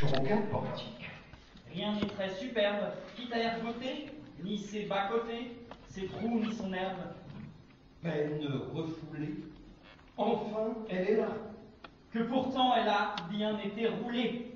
sur aucun portique. Rien n'est très superbe, quitte à ergoter, ni ses bas-côtés, ses trous, ni son herbe. Peine refoulée, enfin elle est là. Que pourtant elle a bien été roulée.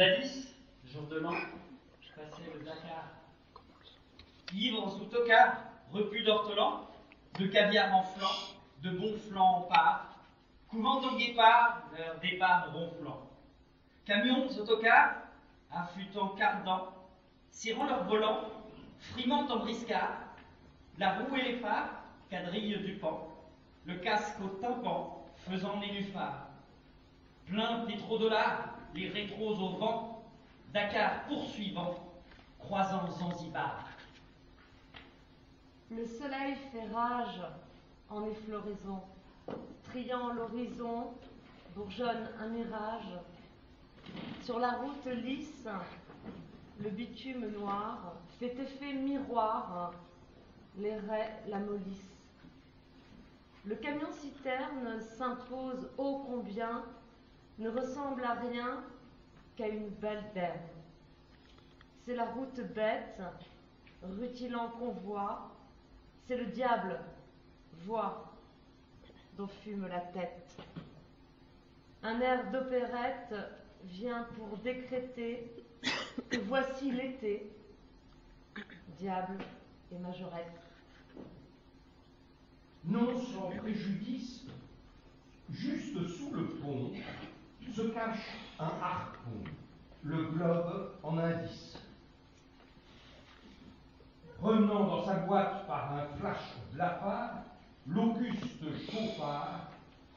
Jadis, jour de l'an, je passais le Dakar. Ivre sous tocard, repu d'ortolan, de caviar en flanc, de bons flancs en part, couvant au guépard leur départ ronflant. Camions, autocars, affûtant cardant, cirant leur volant, frimant en briscard, la roue et les phares, quadrille du pan, le casque au tympan, faisant nénuphar. Plein pétrodollars, les rétros au vent, Dakar poursuivant, croisant Zanzibar. Le soleil fait rage en effloraison, triant l'horizon, bourgeonne un mirage. Sur la route lisse, le bitume noir fait effet miroir, les raies l'amollissent. Le camion citerne s'impose ô combien, ne ressemble à rien qu'à une belle d'herbe. C'est la route bête, rutilant convoi, c'est le diable, voix, dont fume la tête. Un air d'opérette vient pour décréter que voici l'été, diable et majorette. Non sans préjudice, juste sous le pont, se cache un harpon, le globe en indice. Revenant dans sa boîte par un flash blafard, l'auguste chauffard,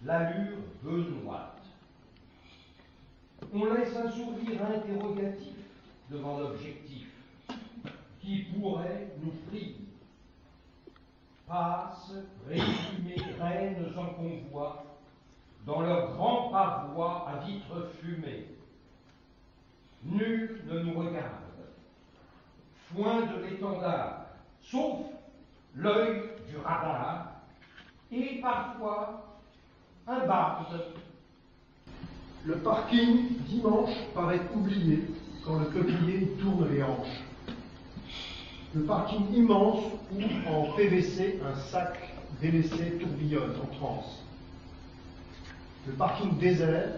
l'allure benoîte. On laisse un sourire interrogatif devant l'objectif, qui pourrait nous prier. Passent, résumés, reines en convoi, dans leur grand pavois à vitres fumées. Nul ne nous regarde. Foin de l'étendard, sauf l'œil du radar, et parfois un barde. Le parking dimanche paraît oublié quand le peuplier tourne les hanches. Le parking immense où, en PVC, un sac délaissé tourbillonne en transe. Le parking désert,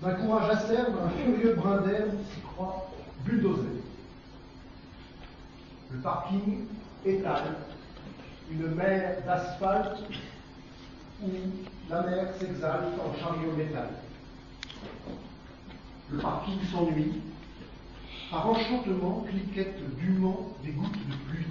d'un courage acerbe, un furieux brin d'herbe s'y croit bulldozé. Le parking étale une mer d'asphalte où la mer s'exalte en chariot métal. Le parking s'ennuie. Par enchantement, cliquette dûment des gouttes de pluie.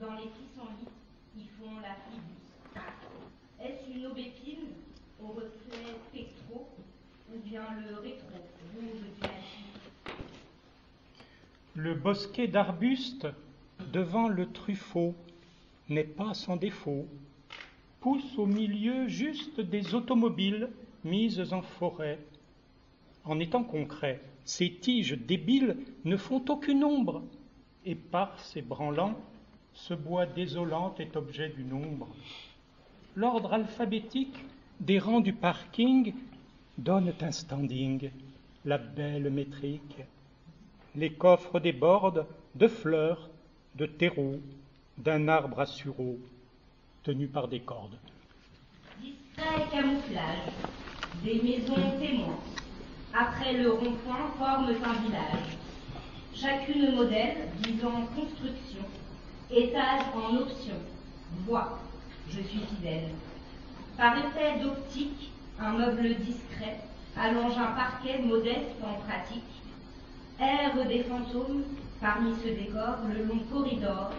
Dans les pissenlits qui font la flibus. Est-ce une aubépine aux reflets spectraux ou bien le rétro Le bosquet d'arbustes devant le truffaut n'est pas sans défaut, pousse au milieu juste des automobiles mises en forêt. En étant concret, ces tiges débiles ne font aucune ombre, et par ces branlants, ce bois désolant est objet d'une ombre. L'ordre alphabétique des rangs du parking donne un standing, la belle métrique. Les coffres débordent de fleurs, de terreau, d'un arbre à sureau, tenu par des cordes. Discret camouflage, des maisons témoins, après le rond-point, forment un village. Chacune modèle disant construction, étage en option, voie, je suis fidèle. Par effet d'optique, un meuble discret allonge un parquet modeste en pratique. Erre des fantômes, parmi ce décor, le long corridor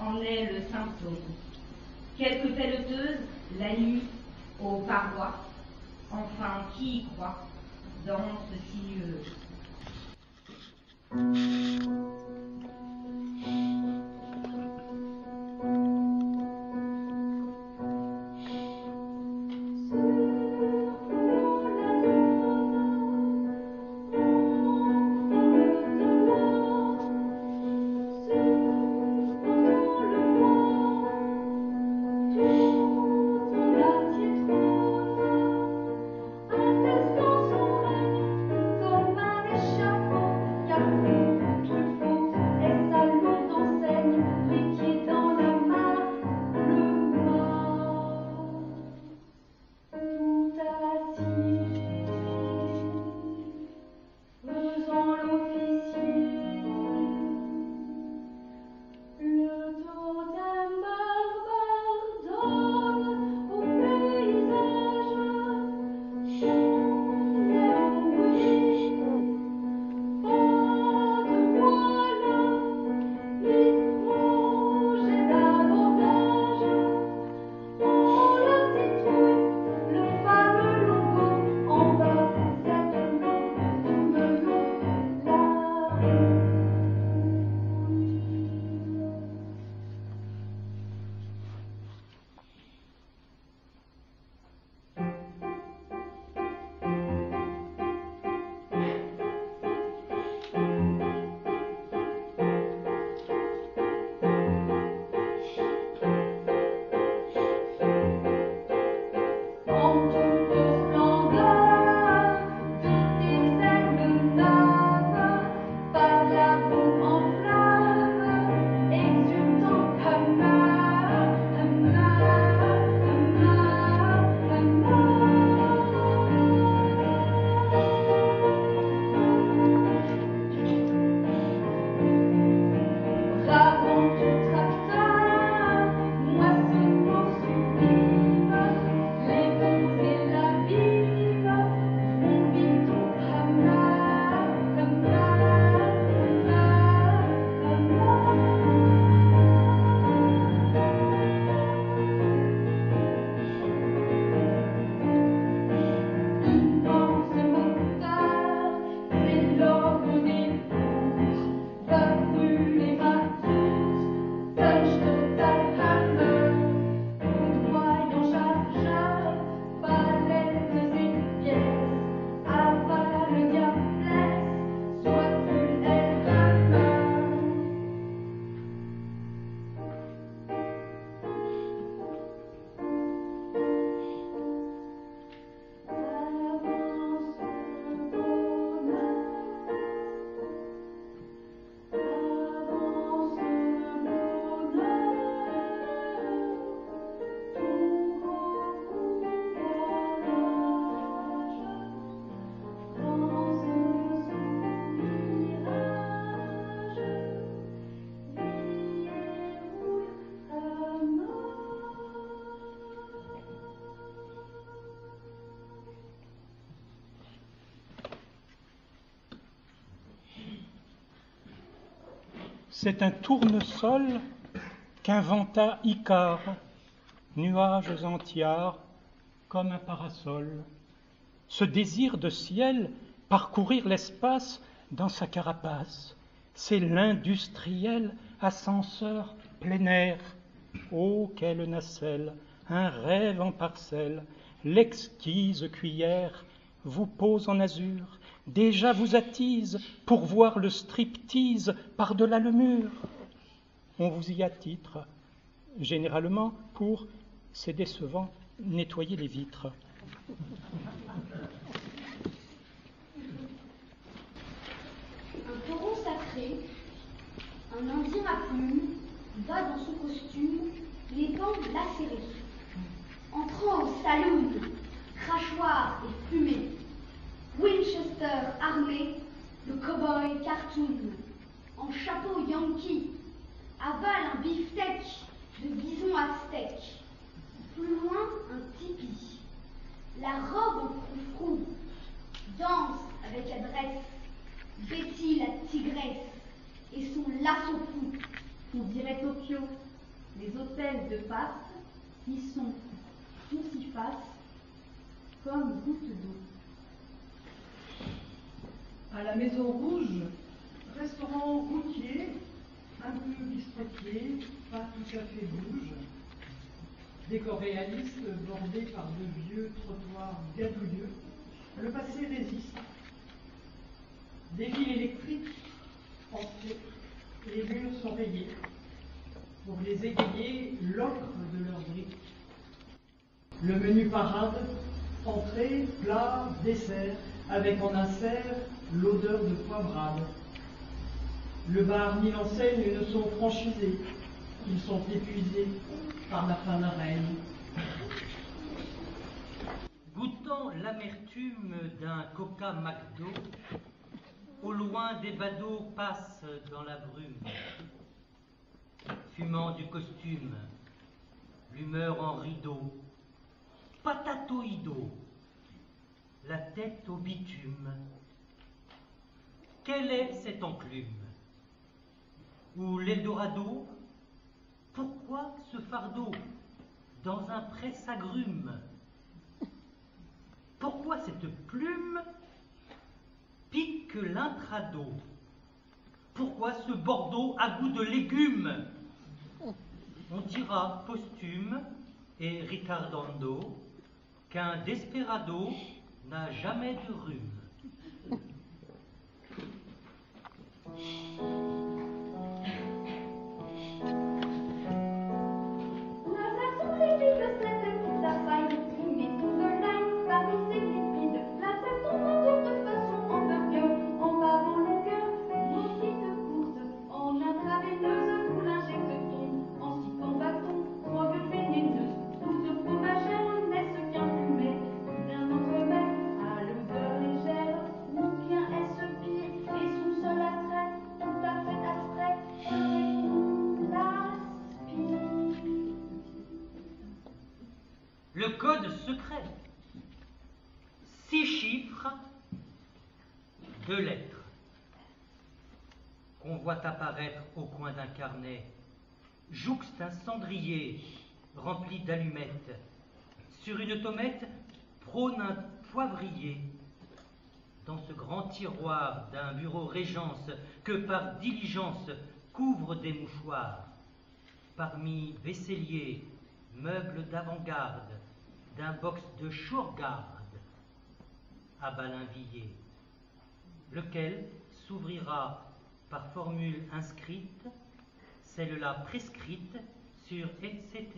en est le symptôme. Quelques pelleteuses, la nuit, aux parois, enfin qui y croit, danse sinueuse. Comme C'est un tournesol qu'inventa Icare, nuages entiards comme un parasol. Ce désir de ciel, parcourir l'espace dans sa carapace, c'est l'industriel ascenseur plein air. Oh, quelle nacelle, un rêve en parcelle, l'exquise cuillère vous pose en azur, déjà vous attise pour voir le striptease par-delà le mur. On vous y attitre, généralement pour, c'est décevant, nettoyer les vitres. Un taureau sacré, un indien à plumes, va dans son costume, les dents lacérées. Entrant au saloon, crachoir et fumé, Winchester armé, le cow-boy cartoon, en chapeau yankee, avale un beefsteak de bison aztèque. Plus loin, un tipi. La robe en frou danse avec adresse. Betty la tigresse et son lasso fou. On dirait Tokyo, les hôtels de face y sont tout s'y fasse comme gouttes d'eau. À la Maison Rouge, restaurant routier, un peu discrétier, pas tout à fait bouge. Décor réaliste bordé par de vieux trottoirs gadouilleux. Le passé résiste. Des fils électriques entrées, les murs sont rayés. Pour les égayer, l'ocre de leurs briques. Le menu parade, entrée, plat, dessert, avec en insert l'odeur de poivrade. Le bar ni l'enseigne ne sont franchisés, ils sont épuisés par la fin d'un règne. Goûtant l'amertume d'un coca McDo, au loin des badauds passent dans la brume, fumant du costume, l'humeur en rideau, patatoïdo, la tête au bitume. Quelle est cette enclume? Ou l'Eldorado? Pourquoi ce fardeau dans un presse agrume Pourquoi cette plume pique l'intrado? Pourquoi ce Bordeaux à goût de légumes? On dira posthume et ricardando qu'un desperado n'a jamais de rhume. code secret. Six chiffres, deux lettres. Qu'on voit apparaître au coin d'un carnet, jouxte un cendrier rempli d'allumettes. Sur une tomette prône un poivrier. Dans ce grand tiroir d'un bureau régence que par diligence couvre des mouchoirs, parmi vaisseliers, meubles d'avant-garde, d'un box de Shurgard à Balinvilliers, lequel s'ouvrira par formule inscrite, celle-là prescrite sur etc.